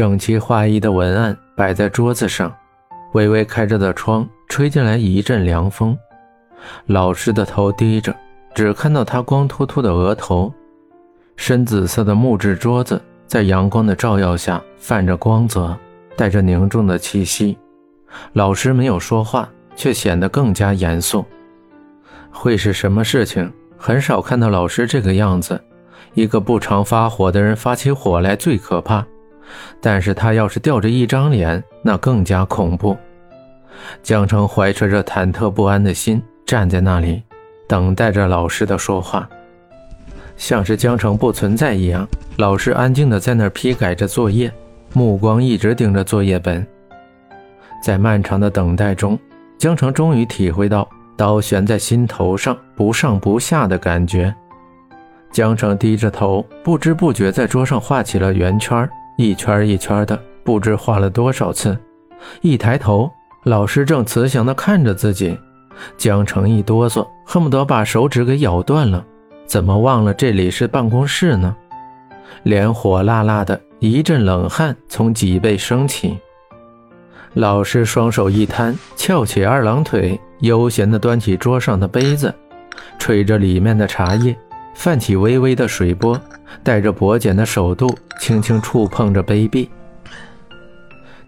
整齐划一的文案摆在桌子上，微微开着的窗吹进来一阵凉风。老师的头低着，只看到他光秃秃的额头。深紫色的木质桌子在阳光的照耀下泛着光泽，带着凝重的气息。老师没有说话，却显得更加严肃。会是什么事情？很少看到老师这个样子。一个不常发火的人发起火来最可怕，但是他要是吊着一张脸，那更加恐怖。江城怀揣着忐忑不安的心站在那里，等待着老师的说话，像是江城不存在一样。老师安静的在那儿批改着作业，目光一直盯着作业本。在漫长的等待中，江城终于体会到刀悬在心头上不上不下的感觉。江城低着头，不知不觉在桌上画起了圆圈，一圈一圈的，不知画了多少次。一抬头，老师正慈祥地看着自己。江城一哆嗦，恨不得把手指给咬断了。怎么忘了这里是办公室呢？脸火辣辣的，一阵冷汗从脊背升起。老师双手一摊，翘起二郎腿，悠闲地端起桌上的杯子，吹着里面的茶叶。泛起微微的水波，带着薄茧的手肚轻轻触碰着杯壁。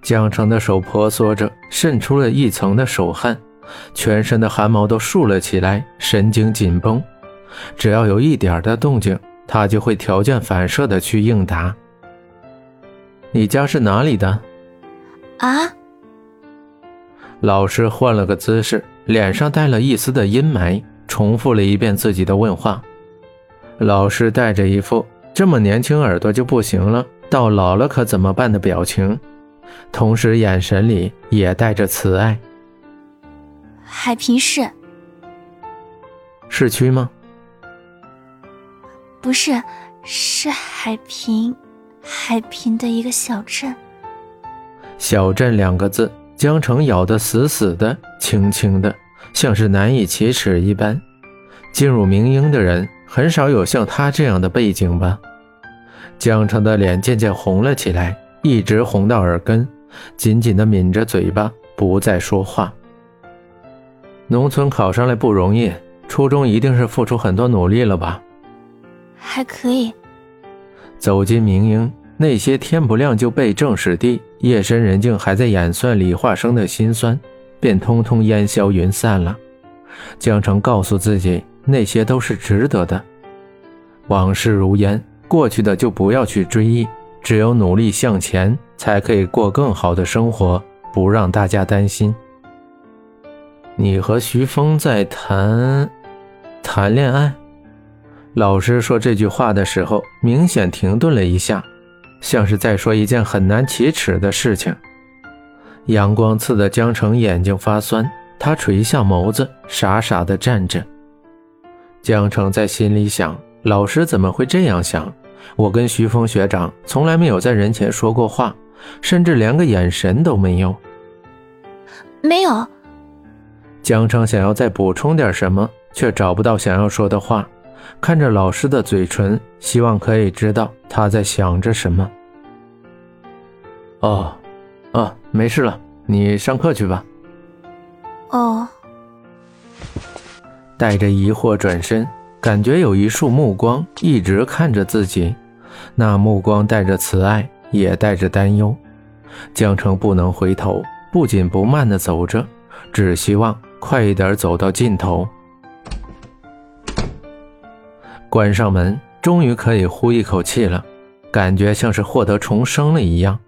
江城的手婆娑着，渗出了一层的手汗，全身的汗毛都竖了起来，神经紧绷。只要有一点的动静，他就会条件反射的去应答。你家是哪里的？啊？老师换了个姿势，脸上带了一丝的阴霾，重复了一遍自己的问话。老师带着一副这么年轻耳朵就不行了，到老了可怎么办的表情，同时眼神里也带着慈爱。海平市，市区吗？不是，是海平，海平的一个小镇。小镇两个字，江城咬得死死的，轻轻的，像是难以启齿一般。进入明英的人。很少有像他这样的背景吧？江城的脸渐渐红了起来，一直红到耳根，紧紧地抿着嘴巴，不再说话。农村考上来不容易，初中一定是付出很多努力了吧？还可以。走进明英，那些天不亮就背正史地、夜深人静还在演算理化生的心酸，便通通烟消云散了。江城告诉自己。那些都是值得的，往事如烟，过去的就不要去追忆，只有努力向前，才可以过更好的生活，不让大家担心。你和徐峰在谈谈恋爱？老师说这句话的时候，明显停顿了一下，像是在说一件很难启齿的事情。阳光刺得江城眼睛发酸，他垂下眸子，傻傻地站着。江澄在心里想：老师怎么会这样想？我跟徐峰学长从来没有在人前说过话，甚至连个眼神都没有。没有。江澄想要再补充点什么，却找不到想要说的话，看着老师的嘴唇，希望可以知道他在想着什么。哦，哦，没事了，你上课去吧。哦。带着疑惑转身，感觉有一束目光一直看着自己，那目光带着慈爱，也带着担忧。江城不能回头，不紧不慢地走着，只希望快一点走到尽头。关上门，终于可以呼一口气了，感觉像是获得重生了一样。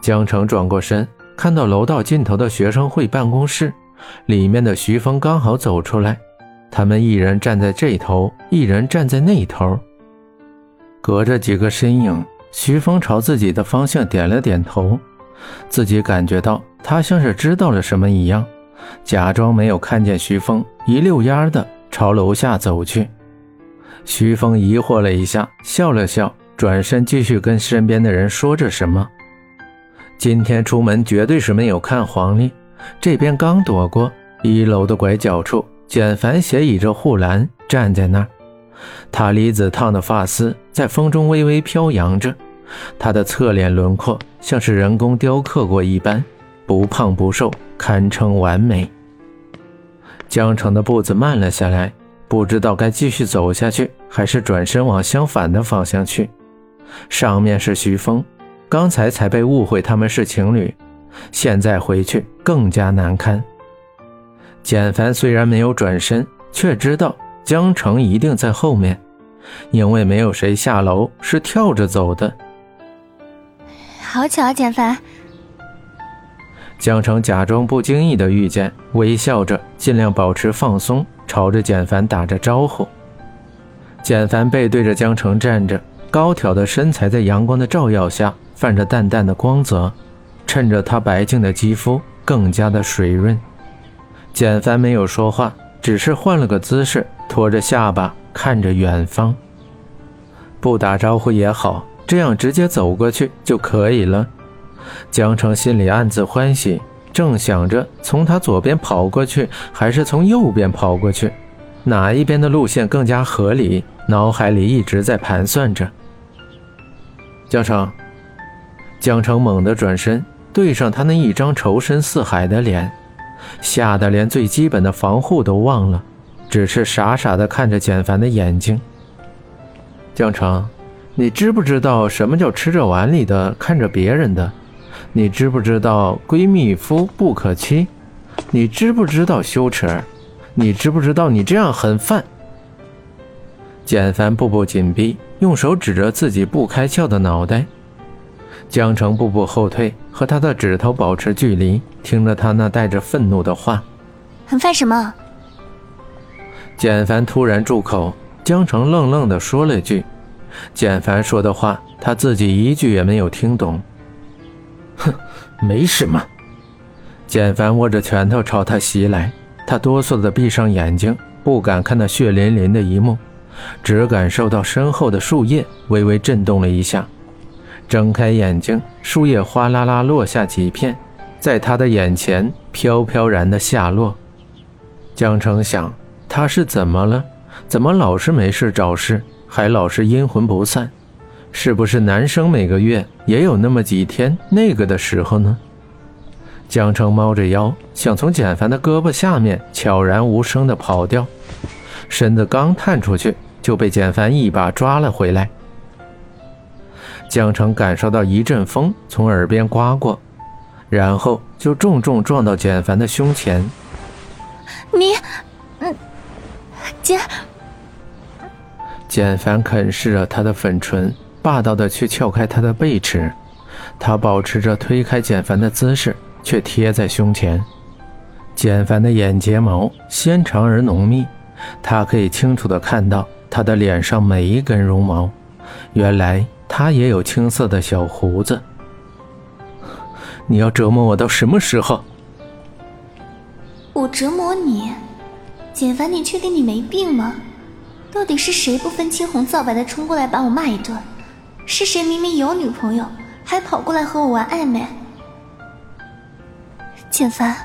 江城转过身，看到楼道尽头的学生会办公室，里面的徐峰刚好走出来。他们一人站在这头，一人站在那头，隔着几个身影。徐峰朝自己的方向点了点头，自己感觉到他像是知道了什么一样，假装没有看见徐峰，一溜烟的朝楼下走去。徐峰疑惑了一下，笑了笑，转身继续跟身边的人说着什么。今天出门绝对是没有看黄历，这边刚躲过一楼的拐角处。简凡斜倚着护栏站在那儿，他离子烫的发丝在风中微微飘扬着，他的侧脸轮廓像是人工雕刻过一般，不胖不瘦，堪称完美。江城的步子慢了下来，不知道该继续走下去，还是转身往相反的方向去。上面是徐峰，刚才才被误会他们是情侣，现在回去更加难堪。简凡虽然没有转身，却知道江城一定在后面，因为没有谁下楼是跳着走的。好巧啊，简凡！江城假装不经意的遇见，微笑着，尽量保持放松，朝着简凡打着招呼。简凡背对着江城站着，高挑的身材在阳光的照耀下泛着淡淡的光泽，衬着他白净的肌肤更加的水润。简凡没有说话，只是换了个姿势，托着下巴看着远方。不打招呼也好，这样直接走过去就可以了。江城心里暗自欢喜，正想着从他左边跑过去，还是从右边跑过去，哪一边的路线更加合理，脑海里一直在盘算着。江城，江城猛地转身，对上他那一张仇深似海的脸，吓得连最基本的防护都忘了，只是傻傻地看着简凡的眼睛。江城，你知不知道什么叫吃着碗里的，看着别人的？你知不知道闺蜜夫不可欺？你知不知道羞耻？你知不知道你这样很犯？简凡步步紧逼，用手指着自己不开窍的脑袋。江城步步后退，和他的指头保持距离，听着他那带着愤怒的话：“很犯什么？”简凡突然住口，江城愣愣地说了一句：“简凡说的话，他自己一句也没有听懂。”哼，没什么。简凡握着拳头朝他袭来，他哆嗦的闭上眼睛，不敢看那血淋淋的一幕，只感受到身后的树叶微微震动了一下。睁开眼睛，树叶哗啦啦落下几片，在他的眼前飘飘然的下落。江城想，他是怎么了？怎么老是没事找事，还老是阴魂不散？是不是男生每个月也有那么几天那个的时候呢？江城猫着腰，想从简凡的胳膊下面悄然无声地跑掉，身子刚探出去，就被简凡一把抓了回来。江城感受到一阵风从耳边刮过，然后就重重撞到简凡的胸前。你，嗯，简……简凡啃噬着他的粉唇。霸道的去撬开他的背齿，他保持着推开简凡的姿势，却贴在胸前。简凡的眼睫毛纤长而浓密，他可以清楚的看到他的脸上每一根绒毛。原来他也有青色的小胡子。你要折磨我到什么时候？我折磨你，简凡，你确定你没病吗？到底是谁不分青红皂白的冲过来把我骂一顿？是谁明明有女朋友，还跑过来和我玩暧昧？简凡，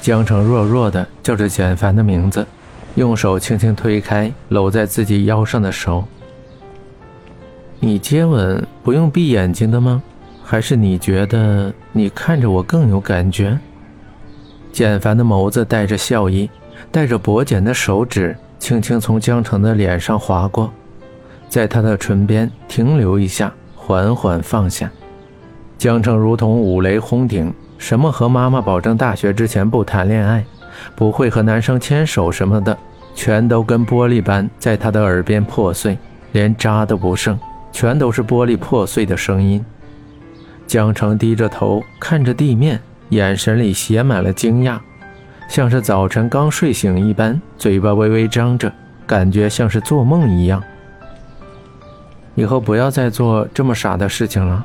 江城弱弱的叫着简凡的名字，用手轻轻推开搂在自己腰上的手。你接吻不用闭眼睛的吗？还是你觉得你看着我更有感觉？简凡的眸子带着笑意，带着薄茧的手指轻轻从江城的脸上划过。在他的唇边停留一下，缓缓放下。江城如同五雷轰顶，什么和妈妈保证大学之前不谈恋爱，不会和男生牵手什么的，全都跟玻璃般在他的耳边破碎，连渣都不剩，全都是玻璃破碎的声音。江城低着头看着地面，眼神里写满了惊讶，像是早晨刚睡醒一般，嘴巴微微张着，感觉像是做梦一样。以后不要再做这么傻的事情了。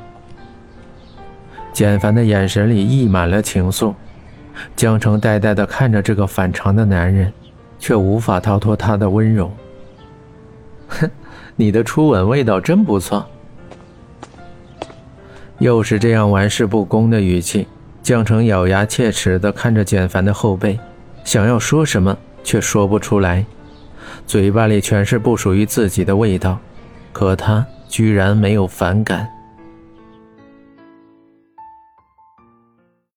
简凡的眼神里溢满了情愫，江城呆呆地看着这个反常的男人，却无法逃脱他的温柔。哼，你的初吻味道真不错。又是这样玩世不恭的语气，江城咬牙切齿地看着简凡的后背，想要说什么却说不出来，嘴巴里全是不属于自己的味道。可他居然没有反感。